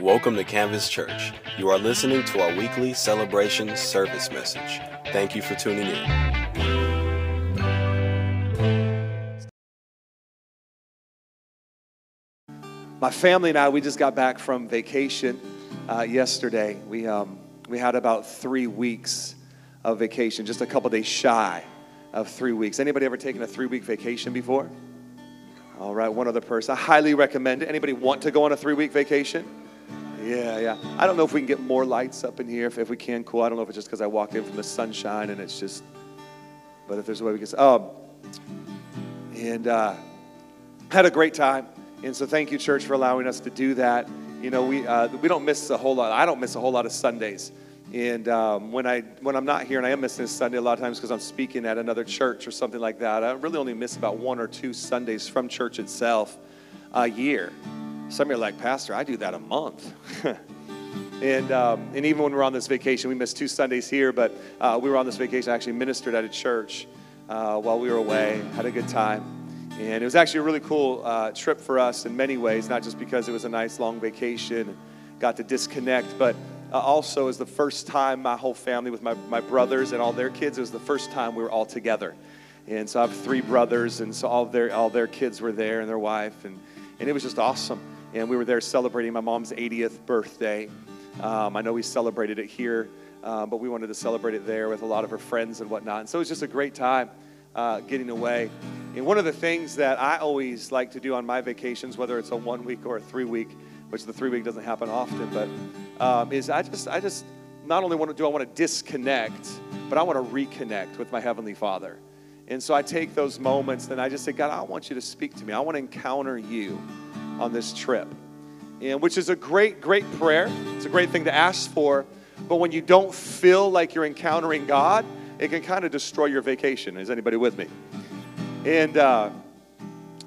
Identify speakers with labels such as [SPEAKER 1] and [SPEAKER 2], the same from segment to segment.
[SPEAKER 1] Welcome to Canvas Church. You are listening to our weekly celebration service message. Thank you for tuning in.
[SPEAKER 2] My family and I, we just got back from vacation uh, yesterday. We, um, we had about three weeks of vacation, just a couple days shy of three weeks. Anybody ever taken a three-week vacation before? All right, one other person. I highly recommend it. Anybody want to go on a three-week vacation? Yeah, yeah. I don't know if we can get more lights up in here. If, if we can, cool. I don't know if it's just because I walked in from the sunshine and it's just, but if there's a way we can. Um, and uh, had a great time. And so thank you, church, for allowing us to do that. You know, we uh, we don't miss a whole lot. I don't miss a whole lot of Sundays. And um, when I when I'm not here, and I am missing Sunday a lot of times because I'm speaking at another church or something like that, I really only miss about one or two Sundays from church itself a year. Some of you are like, Pastor, I do that a month. and um, and even when we are on this vacation, we missed two Sundays here, but uh, we were on this vacation. I actually ministered at a church uh, while we were away. Had a good time. And it was actually a really cool uh, trip for us in many ways, not just because it was a nice long vacation, got to disconnect, but uh, also it was the first time my whole family with my, my brothers and all their kids, it was the first time we were all together. And so I have three brothers, and so all their, all their kids were there and their wife, and, and it was just awesome. And we were there celebrating my mom's 80th birthday. Um, I know we celebrated it here, uh, but we wanted to celebrate it there with a lot of her friends and whatnot. And so it was just a great time uh, getting away. And one of the things that I always like to do on my vacations, whether it's a one week or a three week, which the three week doesn't happen often, but um, is I just, I just not only want to do I want to disconnect, but I want to reconnect with my Heavenly Father. And so I take those moments and I just say, God, I want you to speak to me. I want to encounter you on this trip. And which is a great, great prayer. It's a great thing to ask for. But when you don't feel like you're encountering God, it can kind of destroy your vacation. Is anybody with me? And uh,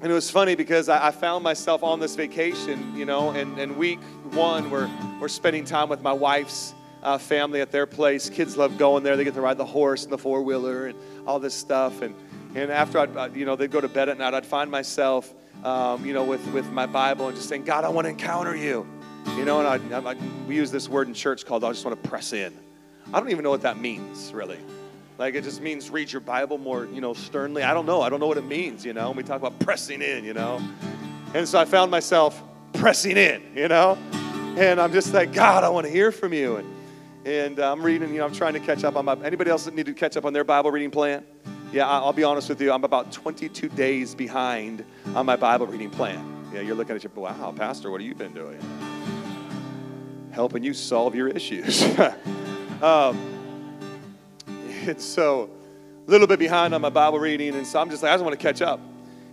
[SPEAKER 2] and it was funny because I, I, found myself on this vacation, you know, and, and week one, we're, we're spending time with my wife's uh, family at their place. Kids love going there. They get to ride the horse and the four wheeler and all this stuff. And, and after I'd, uh, you know, they'd go to bed at night, I'd find myself, um, you know, with, with my Bible and just saying, God, I want to encounter you. You know, and I, I, we use this word in church called I just want to press in. I don't even know what that means, really. Like it just means read your Bible more, you know, sternly. I don't know. I don't know what it means, you know. We talk about pressing in, you know. And so I found myself pressing in, you know. And I'm just like, God, I want to hear from you. And, and uh, I'm reading, you know, I'm trying to catch up on my. Anybody else that need to catch up on their Bible reading plan? Yeah, I'll be honest with you. I'm about 22 days behind on my Bible reading plan. Yeah, you're looking at your, wow, Pastor, what have you been doing? Helping you solve your issues. um, and so a little bit behind on my Bible reading, and so I'm just like, I just want to catch up.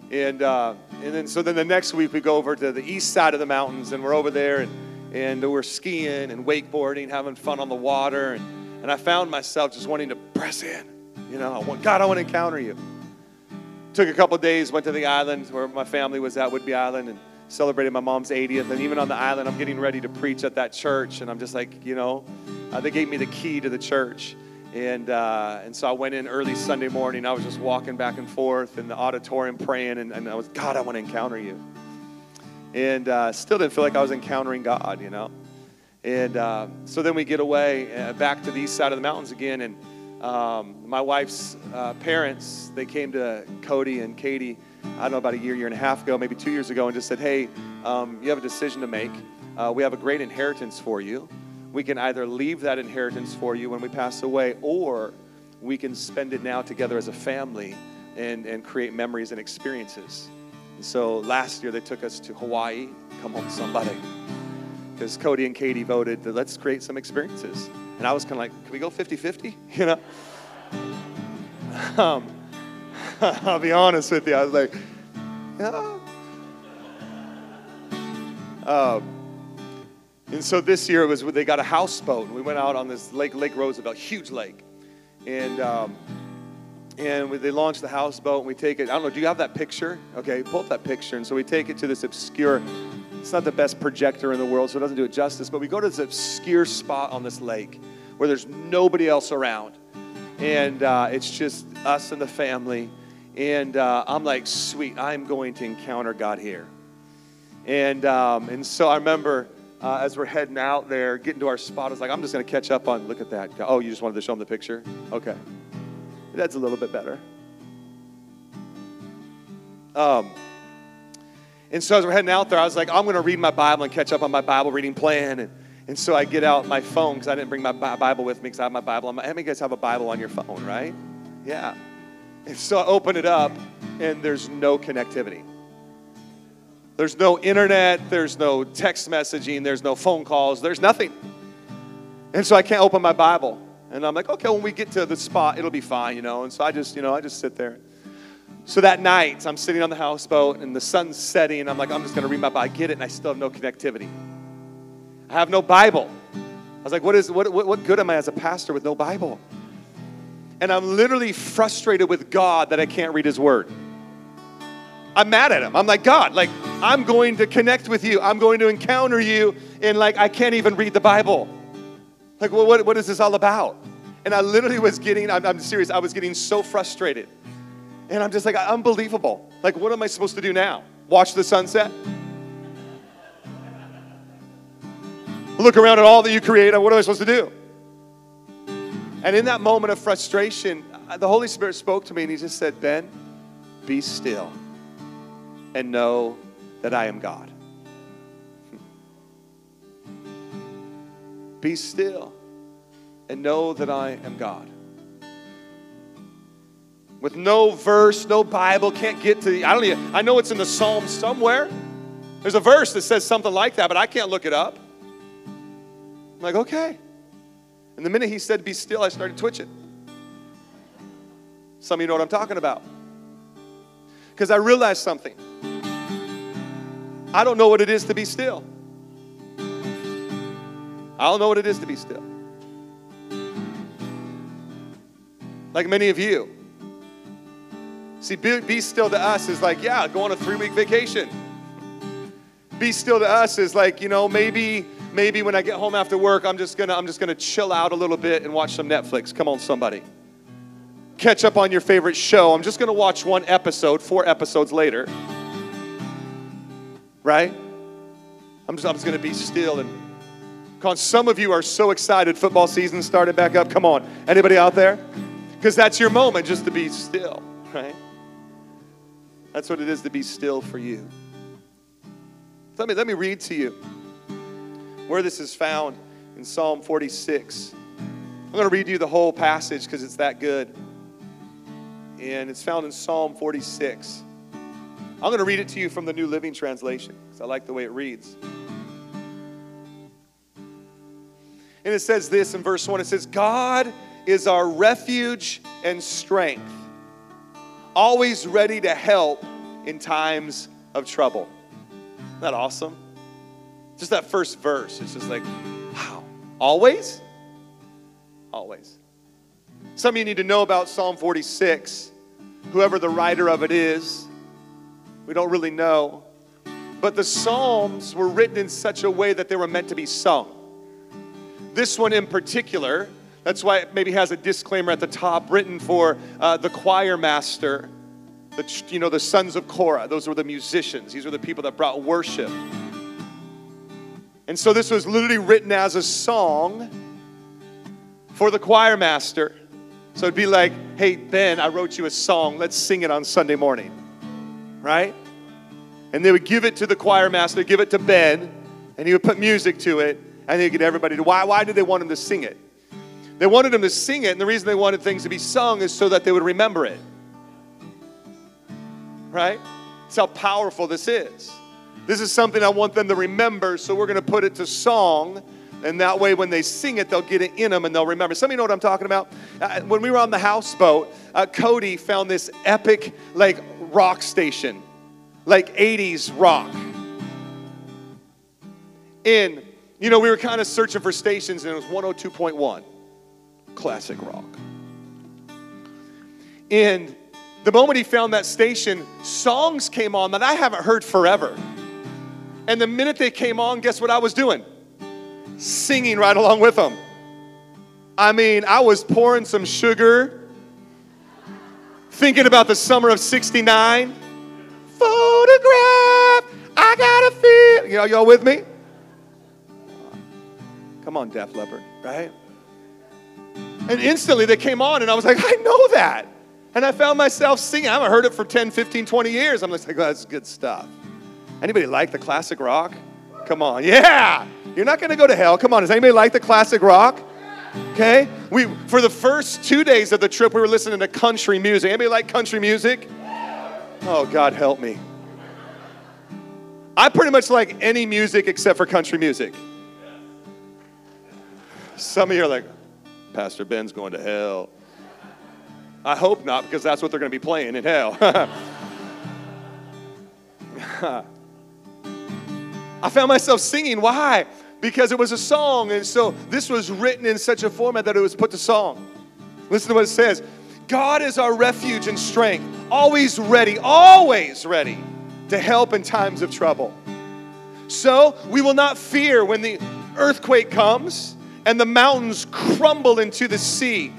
[SPEAKER 2] And uh, and then so then the next week we go over to the east side of the mountains, and we're over there, and and we're skiing and wakeboarding, having fun on the water, and and I found myself just wanting to press in. You know, I want God, I want to encounter you. Took a couple days, went to the island where my family was at, Whidbey Island, and celebrated my mom's 80th. And even on the island, I'm getting ready to preach at that church, and I'm just like, you know, uh, they gave me the key to the church. And, uh, and so I went in early Sunday morning. I was just walking back and forth in the auditorium praying, and, and I was, God, I want to encounter you. And uh, still didn't feel like I was encountering God, you know. And uh, so then we get away uh, back to the east side of the mountains again. And um, my wife's uh, parents, they came to Cody and Katie, I don't know, about a year, year and a half ago, maybe two years ago, and just said, hey, um, you have a decision to make. Uh, we have a great inheritance for you we can either leave that inheritance for you when we pass away, or we can spend it now together as a family and, and create memories and experiences. And so last year they took us to Hawaii. Come home, somebody. Because Cody and Katie voted that let's create some experiences. And I was kind of like, can we go 50 50? You know? Um, I'll be honest with you. I was like, yeah. Um, and so this year it was they got a houseboat. And we went out on this lake, Lake Roosevelt, huge lake, and um, and we, they launched the houseboat. And we take it. I don't know. Do you have that picture? Okay, pull up that picture. And so we take it to this obscure. It's not the best projector in the world, so it doesn't do it justice. But we go to this obscure spot on this lake where there's nobody else around, and uh, it's just us and the family. And uh, I'm like, sweet, I'm going to encounter God here. And um, and so I remember uh, as we're heading out there, getting to our spot, I was like, I'm just going to catch up on, look at that. Oh, you just wanted to show them the picture? Okay. That's a little bit better. Um, and so as we're heading out there, I was like, I'm going to read my Bible and catch up on my Bible reading plan. And, and so I get out my phone because I didn't bring my Bible with me because I have my Bible. On my, How many of you guys have a Bible on your phone, right? Yeah. And so I open it up and there's no connectivity. There's no internet, there's no text messaging, there's no phone calls, there's nothing. And so I can't open my Bible. And I'm like, okay, when we get to the spot, it'll be fine, you know. And so I just, you know, I just sit there. So that night, I'm sitting on the houseboat and the sun's setting, and I'm like, I'm just going to read my Bible. I get it, and I still have no connectivity. I have no Bible. I was like, what, is, what, what, what good am I as a pastor with no Bible? And I'm literally frustrated with God that I can't read His Word. I'm mad at Him. I'm like, God, like, I'm going to connect with you. I'm going to encounter you, and like, I can't even read the Bible. Like, well, what, what is this all about? And I literally was getting, I'm, I'm serious, I was getting so frustrated. And I'm just like, unbelievable. Like, what am I supposed to do now? Watch the sunset? Look around at all that you create. What am I supposed to do? And in that moment of frustration, uh, the Holy Spirit spoke to me and He just said, Ben, be still and know that I am God. Be still and know that I am God with no verse, no Bible, can't get to the, I don't even, I know it's in the Psalms somewhere. There's a verse that says something like that, but I can't look it up. I'm like, okay. And the minute he said, be still, I started twitching. Some of you know what I'm talking about. Because I realized something. I don't know what it is to be still. I don't know what it is to be still. Like many of you, See, be, be still to us is like, yeah, go on a three week vacation. Be still to us is like, you know, maybe maybe when I get home after work, I'm just gonna I'm just gonna chill out a little bit and watch some Netflix. Come on, somebody. Catch up on your favorite show. I'm just gonna watch one episode, four episodes later. Right? I'm just, I'm just gonna be still and Come on, some of you are so excited. Football season started back up. Come on. Anybody out there? Because that's your moment just to be still, right? That's what it is to be still for you. Let me, let me read to you where this is found in Psalm 46. I'm going to read you the whole passage because it's that good. And it's found in Psalm 46. I'm going to read it to you from the New Living Translation because I like the way it reads. And it says this in verse 1 it says, God is our refuge and strength always ready to help in times of trouble. Isn't that awesome? Just that first verse, it's just like, wow, always? Always. Some of you need to know about Psalm 46. Whoever the writer of it is, we don't really know. But the Psalms were written in such a way that they were meant to be sung. This one in particular that's why it maybe has a disclaimer at the top written for uh, the choir master, the, you know, the sons of Korah. Those were the musicians. These were the people that brought worship. And so this was literally written as a song for the choir master. So it'd be like, hey, Ben, I wrote you a song. Let's sing it on Sunday morning. Right? And they would give it to the choir master, give it to Ben, and he would put music to it, and he'd get everybody to. Why, why did they want him to sing it? They wanted him to sing it, and the reason they wanted things to be sung is so that they would remember it. Right? That's how powerful this is. This is something I want them to remember, so we're going to put it to song. And that way, when they sing it, they'll get it in them and they'll remember. Some of you know what I'm talking about? Uh, when we were on the houseboat, uh, Cody found this epic, like, rock station, like 80s rock. In, you know, we were kind of searching for stations, and it was 102.1 classic rock. And the moment he found that station, songs came on that I haven't heard forever. And the minute they came on, guess what I was doing? Singing right along with them. I mean, I was pouring some sugar, thinking about the summer of 69. Photograph, I gotta feel. You know, y'all with me? Come on, Def Leppard, right? And instantly they came on, and I was like, I know that. And I found myself singing. I haven't heard it for 10, 15, 20 years. I'm just like, oh, that's good stuff. Anybody like the classic rock? Come on. Yeah. You're not going to go to hell. Come on. Does anybody like the classic rock? Okay? We for the first 2 days of the trip we were listening to country music. Anybody like country music? Oh, God help me. I pretty much like any music except for country music. Some of you are like, Pastor Ben's going to hell. I hope not, because that's what they're going to be playing in hell. I found myself singing. Why? Because it was a song, and so this was written in such a format that it was put to song. Listen to what it says God is our refuge and strength, always ready, always ready to help in times of trouble. So we will not fear when the earthquake comes and the mountains crumble into the sea.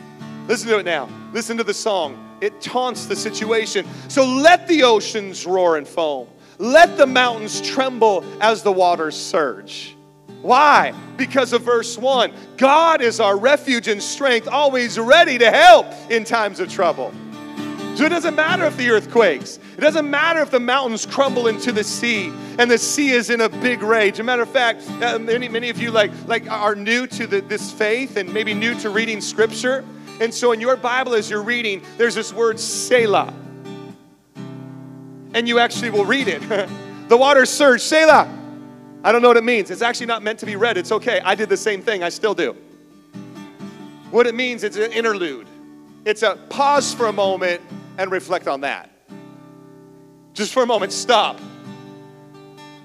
[SPEAKER 2] Listen to it now. Listen to the song. It taunts the situation. So let the oceans roar and foam. Let the mountains tremble as the waters surge. Why? Because of verse 1. God is our refuge and strength, always ready to help in times of trouble. So it doesn't matter if the earth quakes. It doesn't matter if the mountains crumble into the sea and the sea is in a big rage. As a matter of fact, uh, many, many of you like, like are new to the, this faith and maybe new to reading scripture. And so in your Bible, as you're reading, there's this word Selah. And you actually will read it. the waters surge, Selah. I don't know what it means. It's actually not meant to be read. It's okay. I did the same thing. I still do. What it means, it's an interlude. It's a pause for a moment and reflect on that. Just for a moment, stop.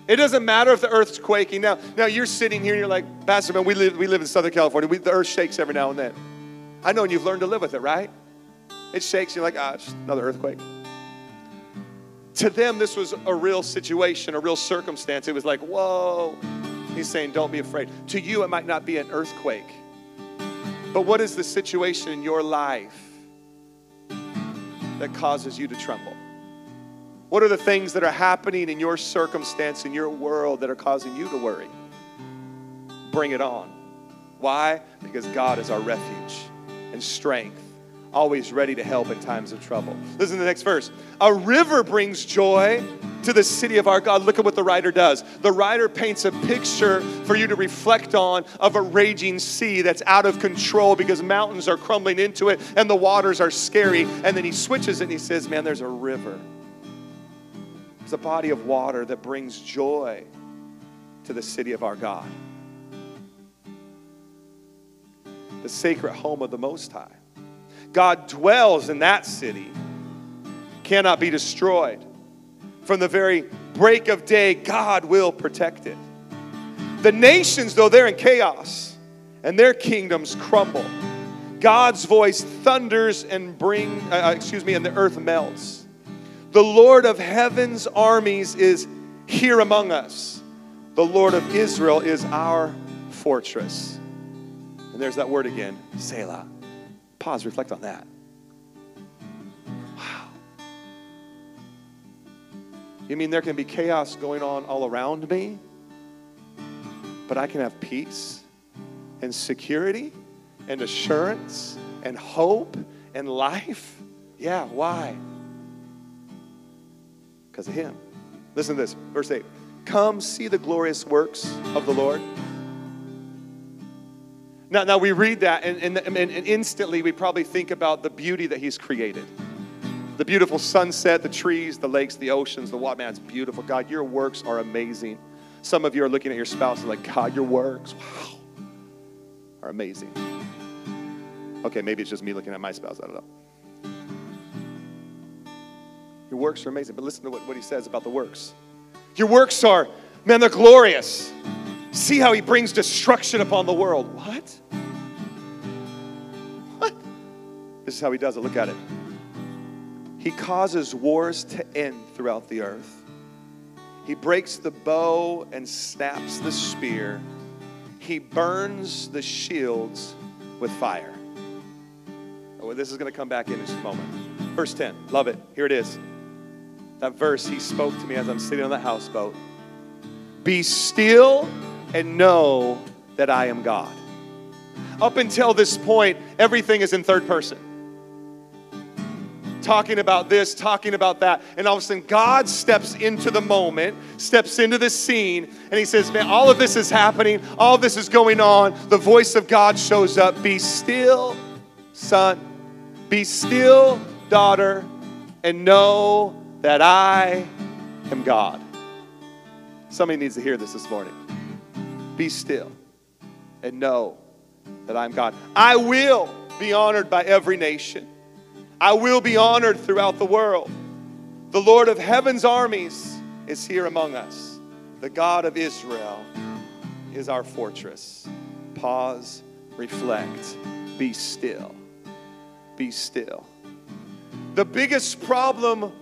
[SPEAKER 2] It doesn't matter if the earth's quaking. Now, now you're sitting here and you're like, Pastor man, we live, we live in Southern California. We, the earth shakes every now and then. I know, and you've learned to live with it, right? It shakes. You're like, ah, it's another earthquake. To them, this was a real situation, a real circumstance. It was like, whoa. He's saying, don't be afraid. To you, it might not be an earthquake. But what is the situation in your life that causes you to tremble? What are the things that are happening in your circumstance, in your world, that are causing you to worry? Bring it on. Why? Because God is our refuge and strength, always ready to help in times of trouble. Listen to the next verse. A river brings joy to the city of our God. Look at what the writer does. The writer paints a picture for you to reflect on of a raging sea that's out of control because mountains are crumbling into it and the waters are scary. And then he switches it and he says, Man, there's a river. It's a body of water that brings joy to the city of our God. The sacred home of the Most High. God dwells in that city, cannot be destroyed. From the very break of day, God will protect it. The nations, though they're in chaos and their kingdoms crumble, God's voice thunders and bring, uh, excuse me, and the earth melts. The Lord of heaven's armies is here among us. The Lord of Israel is our fortress. And there's that word again, Selah. Pause, reflect on that. Wow. You mean there can be chaos going on all around me, but I can have peace and security and assurance and hope and life? Yeah, why? because of him. Listen to this, verse 8. Come see the glorious works of the Lord. Now, now we read that, and, and, and instantly we probably think about the beauty that he's created. The beautiful sunset, the trees, the lakes, the oceans, the water. Man, it's beautiful. God, your works are amazing. Some of you are looking at your spouse and like, God, your works, wow, are amazing. Okay, maybe it's just me looking at my spouse. I don't know. Your works are amazing. But listen to what, what he says about the works. Your works are, man, they're glorious. See how he brings destruction upon the world. What? What? Is how he does it. Look at it. He causes wars to end throughout the earth. He breaks the bow and snaps the spear. He burns the shields with fire. Oh, this is going to come back in just a moment. Verse 10. Love it. Here it is that verse, he spoke to me as I'm sitting on the houseboat. Be still and know that I am God. Up until this point, everything is in third person. Talking about this, talking about that. And all of a sudden, God steps into the moment, steps into the scene, and He says, Man, all of this is happening. All this is going on. The voice of God shows up. Be still, son. Be still, daughter, and know that I am God. Somebody needs to hear this this morning. Be still and know that I'm God. I will be honored by every nation. I will be honored throughout the world. The Lord of heaven's armies is here among us. The God of Israel is our fortress. Pause, reflect, be still. Be still. The biggest problem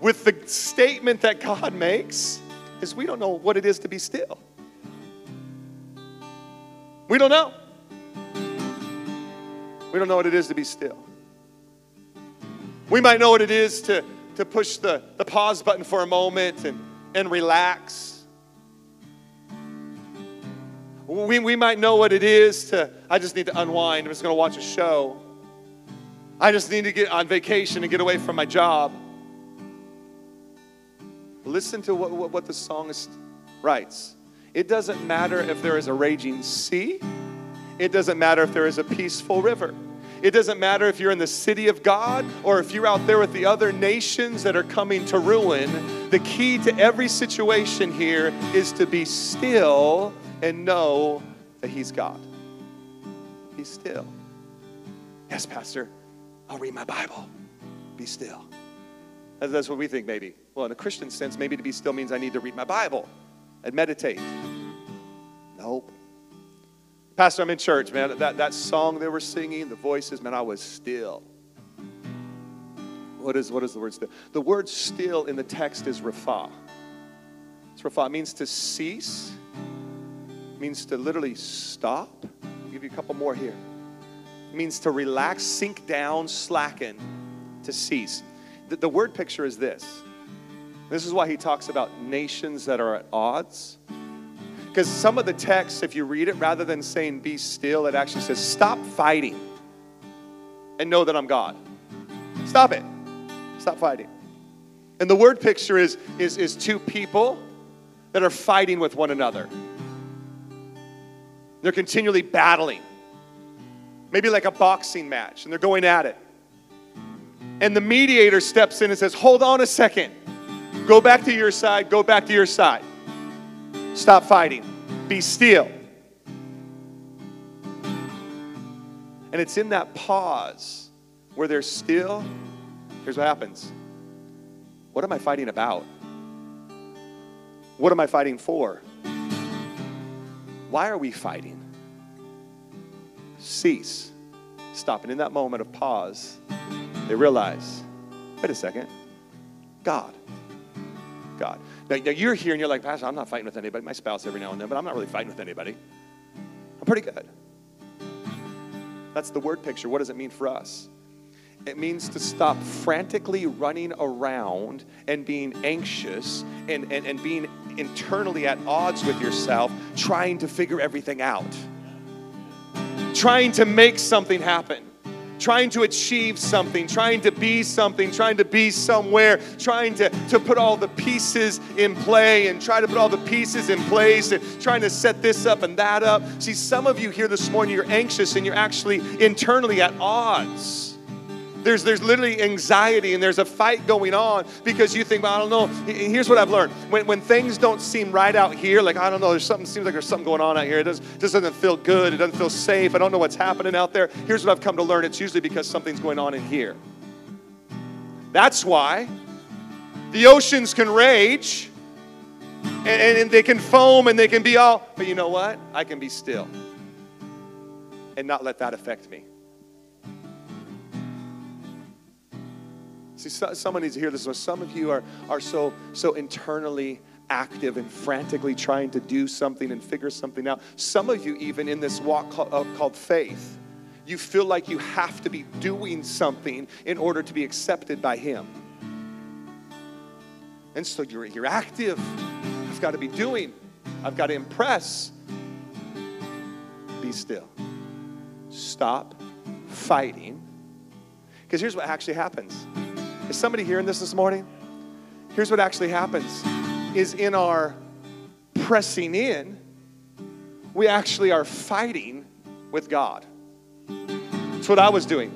[SPEAKER 2] with the statement that God makes is we don't know what it is to be still. We don't know. We don't know what it is to be still. We might know what it is to, to push the, the pause button for a moment and, and relax. We, we might know what it is to, I just need to unwind. I'm just going to watch a show. I just need to get on vacation and get away from my job. Listen to what, what, what the psalmist writes. It doesn't matter if there is a raging sea, it doesn't matter if there is a peaceful river. It doesn't matter if you're in the city of God or if you're out there with the other nations that are coming to ruin. The key to every situation here is to be still and know that He's God. Be still. Yes, Pastor, I'll read my Bible. Be still. That's what we think, maybe. Well, in a Christian sense, maybe to be still means I need to read my Bible and meditate. Nope. Pastor, I'm in church, man. That, that song they were singing, the voices, man, I was still. What is, what is the word still? The word still in the text is rafa. It's rafa. It means to cease, means to literally stop. I'll give you a couple more here. It means to relax, sink down, slacken, to cease. The, the word picture is this. This is why he talks about nations that are at odds. Because some of the texts, if you read it, rather than saying be still, it actually says stop fighting and know that I'm God. Stop it. Stop fighting. And the word picture is, is, is two people that are fighting with one another. They're continually battling. Maybe like a boxing match, and they're going at it. And the mediator steps in and says, Hold on a second. Go back to your side, go back to your side. Stop fighting. Be still. And it's in that pause where they're still. Here's what happens What am I fighting about? What am I fighting for? Why are we fighting? Cease. Stop. And in that moment of pause, they realize wait a second, God. God. Now, you're here and you're like, Pastor, I'm not fighting with anybody. My spouse every now and then, but I'm not really fighting with anybody. I'm pretty good. That's the word picture. What does it mean for us? It means to stop frantically running around and being anxious and, and, and being internally at odds with yourself, trying to figure everything out, trying to make something happen trying to achieve something, trying to be something, trying to be somewhere, trying to, to put all the pieces in play and try to put all the pieces in place and trying to set this up and that up. See, some of you here this morning, you're anxious and you're actually internally at odds there's, there's literally anxiety and there's a fight going on because you think, well, I don't know. Here's what I've learned. When, when things don't seem right out here, like, I don't know, there's something, seems like there's something going on out here. It does, just doesn't feel good. It doesn't feel safe. I don't know what's happening out there. Here's what I've come to learn. It's usually because something's going on in here. That's why the oceans can rage and, and, and they can foam and they can be all, but you know what? I can be still and not let that affect me. See, so, someone needs to hear this. So some of you are, are so, so internally active and frantically trying to do something and figure something out. Some of you, even in this walk called, uh, called faith, you feel like you have to be doing something in order to be accepted by Him. And so you're, you're active. I've got to be doing, I've got to impress. be still. Stop fighting. Because here's what actually happens. Is somebody hearing this this morning? Here's what actually happens is in our pressing in, we actually are fighting with God. That's what I was doing.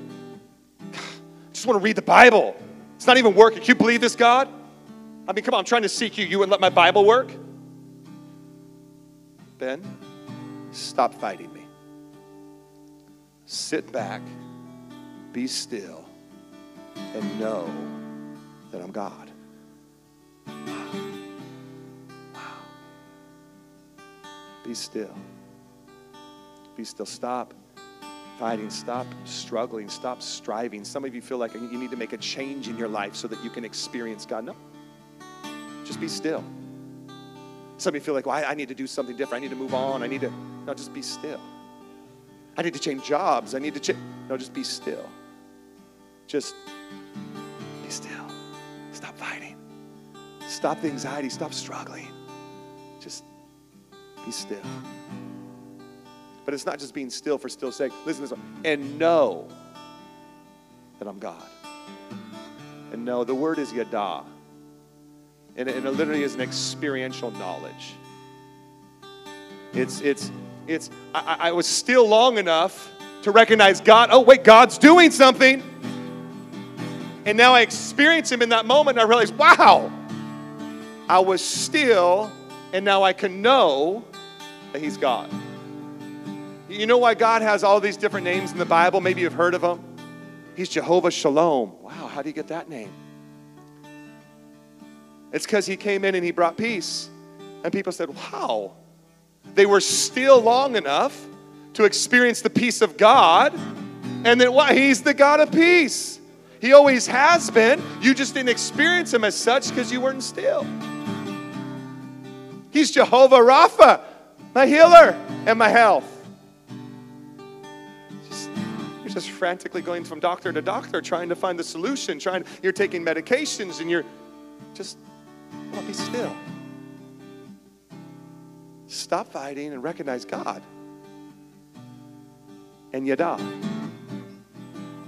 [SPEAKER 2] I just want to read the Bible. It's not even working. Can you believe this, God? I mean, come on, I'm trying to seek you. You wouldn't let my Bible work? Ben, stop fighting me. Sit back, be still, and know that I'm God. Wow. Wow. Be still. Be still. Stop fighting. Stop struggling. Stop striving. Some of you feel like you need to make a change in your life so that you can experience God. No. Just be still. Some of you feel like, well, I, I need to do something different. I need to move on. I need to. No, just be still. I need to change jobs. I need to change. No, just be still. Just be still. Stop fighting. Stop the anxiety. Stop struggling. Just be still. But it's not just being still for still's sake. Listen to this one. And know that I'm God. And know, the word is yada. And it, and it literally is an experiential knowledge. It's, it's, it's, I, I was still long enough to recognize God. Oh, wait, God's doing something. And now I experience Him in that moment, and I realize, wow, I was still, and now I can know that He's God. You know why God has all these different names in the Bible? Maybe you've heard of them. He's Jehovah Shalom. Wow, how do you get that name? It's because He came in and He brought peace. And people said, wow, they were still long enough to experience the peace of God, and that why He's the God of peace. He always has been. You just didn't experience Him as such because you weren't still. He's Jehovah Rapha, my healer and my health. You're just frantically going from doctor to doctor trying to find the solution. Trying, you're taking medications and you're just, well, be still. Stop fighting and recognize God. And yada.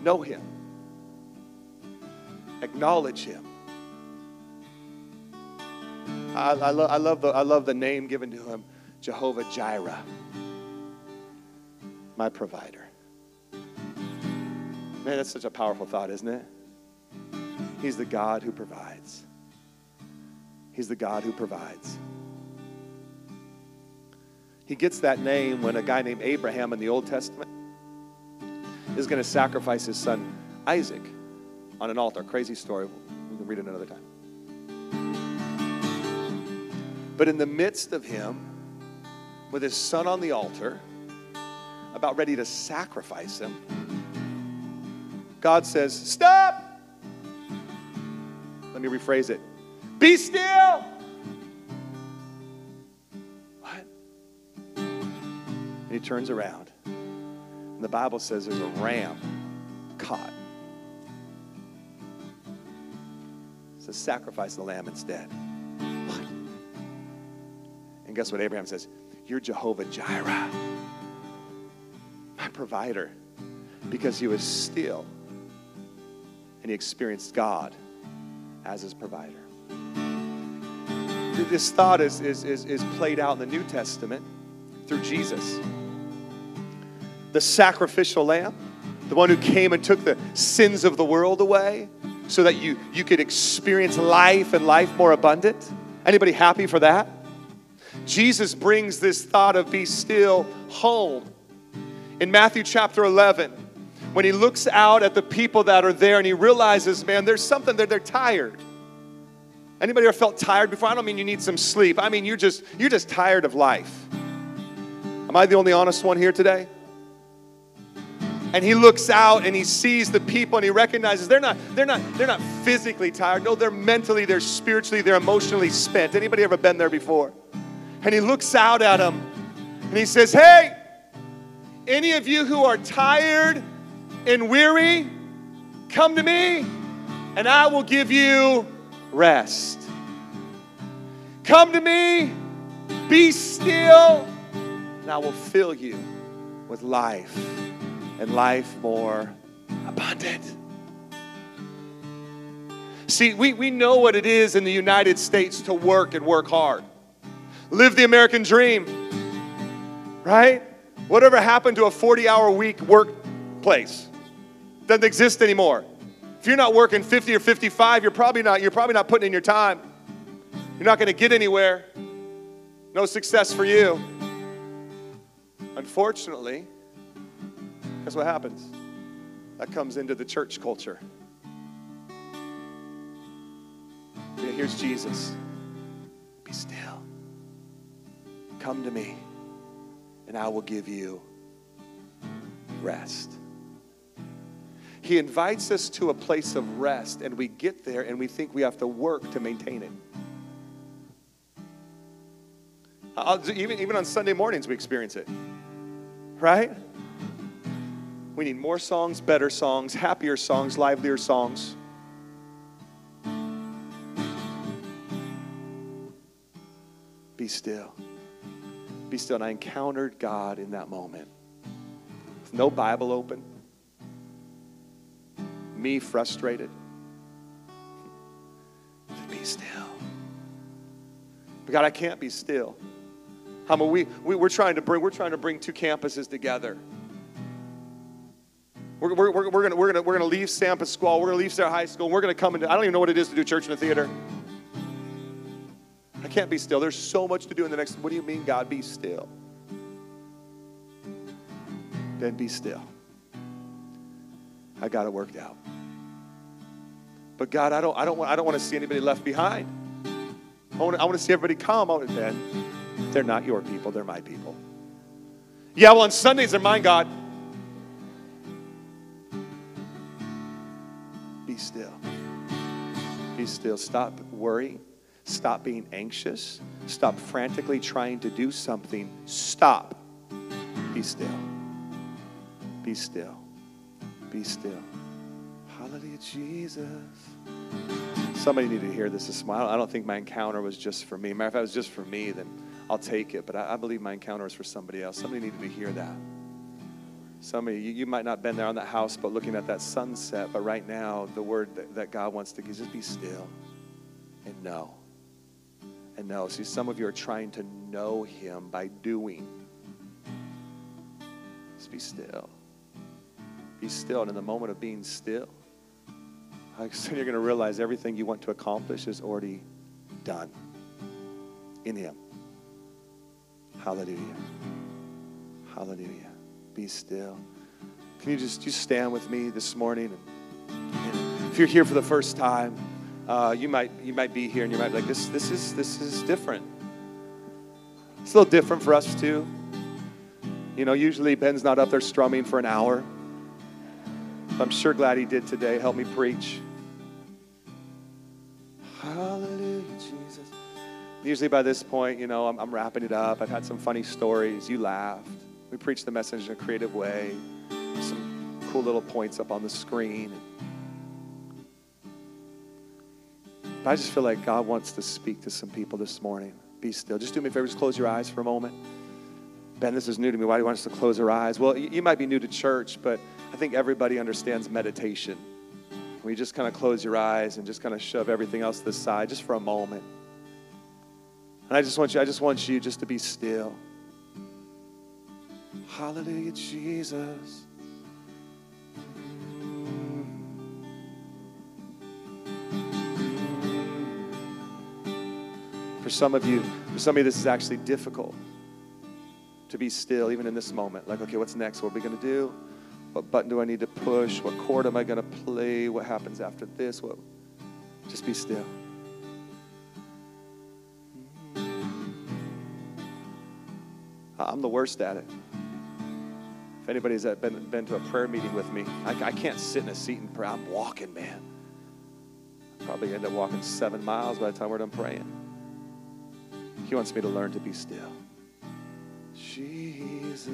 [SPEAKER 2] Know Him. Acknowledge Him. I, I, lo- I, love the, I love the name given to Him Jehovah Jireh, my provider. Man, that's such a powerful thought, isn't it? He's the God who provides. He's the God who provides. He gets that name when a guy named Abraham in the Old Testament is going to sacrifice his son Isaac on an altar. Crazy story. We can read it another time. But in the midst of him, with his son on the altar, about ready to sacrifice him, God says, Stop! Let me rephrase it. Be still! What? And he turns around. And the Bible says there's a ram caught. Says, Sacrifice the lamb instead. What? And guess what Abraham says? You're Jehovah Jireh, my provider, because he was still and he experienced God as his provider. This thought is, is, is, is played out in the New Testament through Jesus, the sacrificial lamb, the one who came and took the sins of the world away so that you, you could experience life and life more abundant. Anybody happy for that? Jesus brings this thought of be still home. In Matthew chapter 11, when he looks out at the people that are there and he realizes, man, there's something that they're tired. Anybody ever felt tired before? I don't mean you need some sleep. I mean you're just you're just tired of life. Am I the only honest one here today? And he looks out and he sees the people and he recognizes they're not they're not they're not physically tired. No, they're mentally, they're spiritually, they're emotionally spent. Anybody ever been there before? And he looks out at them and he says, "Hey, any of you who are tired and weary, come to me and I will give you rest. Come to me, be still, and I will fill you with life and life more abundant. See, we, we know what it is in the United States to work and work hard. Live the American dream, right? Whatever happened to a 40 hour week workplace doesn't exist anymore. If you're not working 50 or 55, you're probably not, you're probably not putting in your time. You're not going to get anywhere. No success for you. Unfortunately, guess what happens? That comes into the church culture. Yeah, here's Jesus. Be still. Come to me, and I will give you rest. He invites us to a place of rest, and we get there and we think we have to work to maintain it. I'll, even, even on Sunday mornings, we experience it. Right? We need more songs, better songs, happier songs, livelier songs. Be still. Be still. And I encountered God in that moment. With no Bible open, me frustrated. Be still. But God, I can't be still. How about we, we we're trying to bring we're trying to bring two campuses together. We're, we're, we're, we're gonna we're gonna we're gonna leave San Pasqual, we're gonna leave Sarah High School, we're gonna come into I don't even know what it is to do church in a theater. I can't be still. There's so much to do in the next. What do you mean, God? Be still. Then be still. I got it worked out. But God, I don't, I don't, want, I don't want to see anybody left behind. I want, to, I want to see everybody come. I want then they're not your people, they're my people. Yeah, well, on Sundays they're mine, God. Be still. Be still. Stop worrying. Stop being anxious. Stop frantically trying to do something. Stop. Be still. Be still. Be still. Hallelujah, Jesus. Somebody needed to hear this this morning. I don't think my encounter was just for me. Matter of fact, it was just for me, then I'll take it. But I, I believe my encounter was for somebody else. Somebody needed to hear that. Somebody, you, you might not have been there on that house, but looking at that sunset. But right now, the word that, that God wants to give is just be still and know. And know. See, some of you are trying to know Him by doing. Just be still. Be still. And in the moment of being still, soon you're going to realize everything you want to accomplish is already done in Him. Hallelujah. Hallelujah. Be still. Can you just, just stand with me this morning? And, and if you're here for the first time, uh, you might you might be here and you might be like this this is this is different. It's a little different for us too. You know, usually Ben's not up there strumming for an hour. I'm sure glad he did today. Help me preach. Hallelujah, Jesus. Usually by this point, you know, I'm, I'm wrapping it up. I've had some funny stories. You laughed. We preach the message in a creative way. Some cool little points up on the screen. But I just feel like God wants to speak to some people this morning. Be still. Just do me a favor, just close your eyes for a moment. Ben, this is new to me. Why do you want us to close our eyes? Well, you might be new to church, but I think everybody understands meditation. We just kind of close your eyes and just kind of shove everything else to the side just for a moment. And I just want you, I just want you just to be still. Hallelujah, Jesus. For some of you, for some of you, this is actually difficult to be still, even in this moment. Like, okay, what's next? What are we going to do? What button do I need to push? What chord am I going to play? What happens after this? What? Just be still. I'm the worst at it. If anybody's uh, been, been to a prayer meeting with me, I, I can't sit in a seat and pray. I'm walking, man. Probably end up walking seven miles by the time we're done praying. He wants me to learn to be still. Jesus.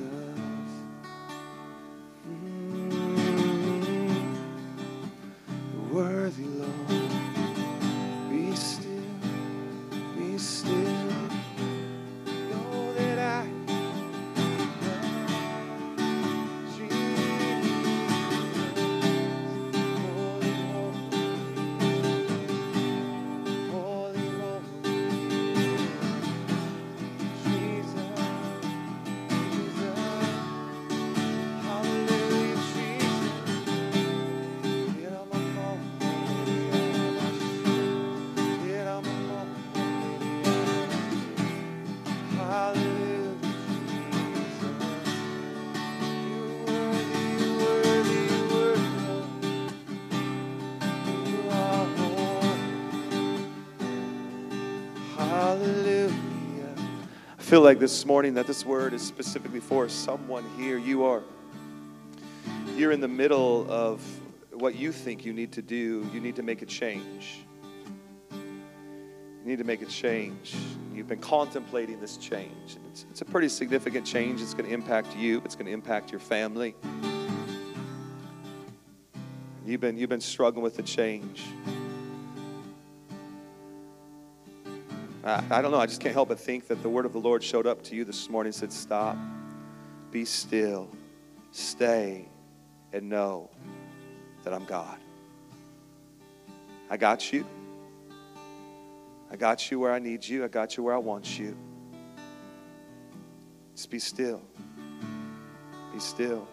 [SPEAKER 2] Feel like this morning that this word is specifically for someone here. You are you're in the middle of what you think you need to do. You need to make a change. You need to make a change. You've been contemplating this change. It's, it's a pretty significant change. It's going to impact you. It's going to impact your family. You've been, you've been struggling with the change. I, I don't know. I just can't help but think that the word of the Lord showed up to you this morning and said, Stop, be still, stay, and know that I'm God. I got you. I got you where I need you. I got you where I want you. Just be still. Be still.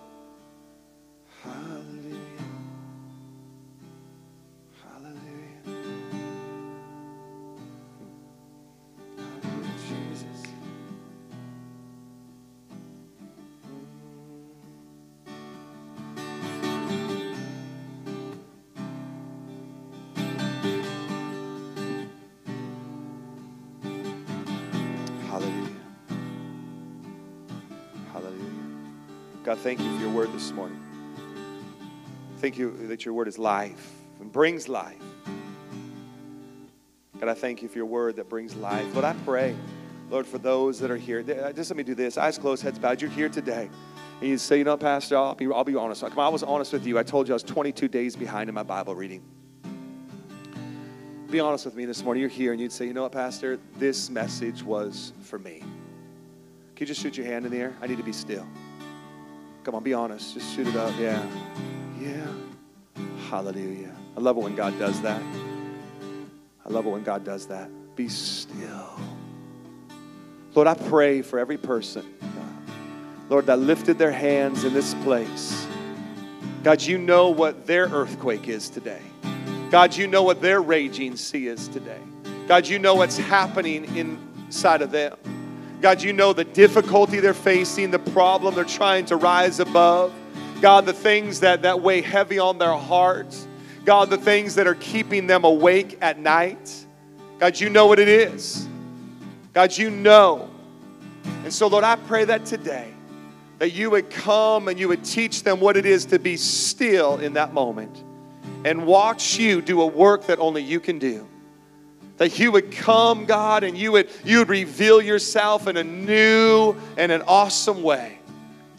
[SPEAKER 2] Thank you for your word this morning. Thank you that your word is life and brings life. God, I thank you for your word that brings life. Lord, I pray, Lord, for those that are here. Uh, just let me do this. Eyes closed, heads bowed. You're here today. And you say, you know, Pastor, I'll be, I'll be honest. Come on, I was honest with you. I told you I was 22 days behind in my Bible reading. Be honest with me this morning. You're here and you'd say, you know what, Pastor? This message was for me. Can you just shoot your hand in the air? I need to be still. Come on, be honest. Just shoot it up. Yeah. Yeah. Hallelujah. I love it when God does that. I love it when God does that. Be still. Lord, I pray for every person, Lord, that lifted their hands in this place. God, you know what their earthquake is today. God, you know what their raging sea is today. God, you know what's happening inside of them. God, you know the difficulty they're facing, the problem they're trying to rise above. God, the things that, that weigh heavy on their hearts. God, the things that are keeping them awake at night. God, you know what it is. God, you know. And so, Lord, I pray that today that you would come and you would teach them what it is to be still in that moment and watch you do a work that only you can do. That you would come, God, and you would, you would reveal yourself in a new and an awesome way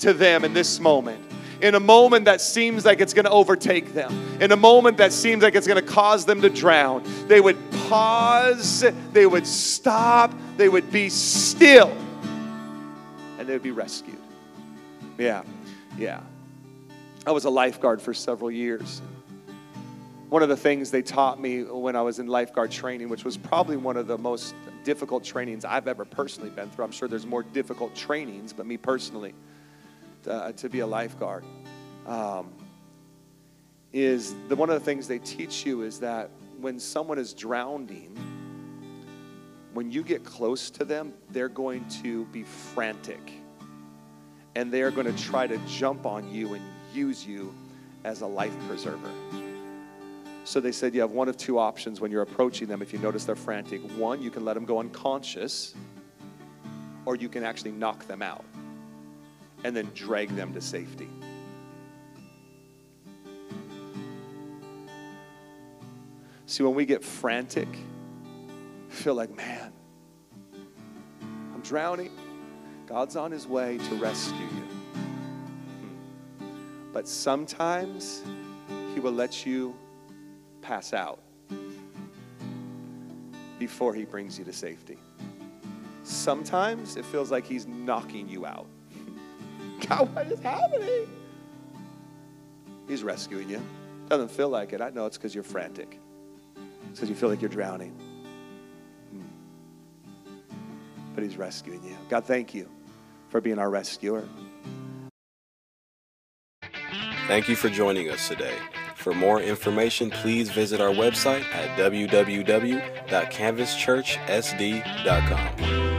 [SPEAKER 2] to them in this moment. In a moment that seems like it's going to overtake them, in a moment that seems like it's going to cause them to drown, they would pause, they would stop, they would be still, and they would be rescued. Yeah, yeah. I was a lifeguard for several years. One of the things they taught me when I was in lifeguard training, which was probably one of the most difficult trainings I've ever personally been through. I'm sure there's more difficult trainings, but me personally, uh, to be a lifeguard, um, is the one of the things they teach you is that when someone is drowning, when you get close to them, they're going to be frantic and they're going to try to jump on you and use you as a life preserver. So they said you have one of two options when you're approaching them if you notice they're frantic. One, you can let them go unconscious, or you can actually knock them out and then drag them to safety. See, when we get frantic, feel like, man, I'm drowning. God's on his way to rescue you. Hmm. But sometimes he will let you pass out before he brings you to safety. Sometimes it feels like he's knocking you out. God, what is happening? He's rescuing you. Doesn't feel like it. I know it's because you're frantic. It's because you feel like you're drowning. Hmm. But he's rescuing you. God, thank you for being our rescuer.
[SPEAKER 1] Thank you for joining us today. For more information, please visit our website at www.canvaschurchsd.com.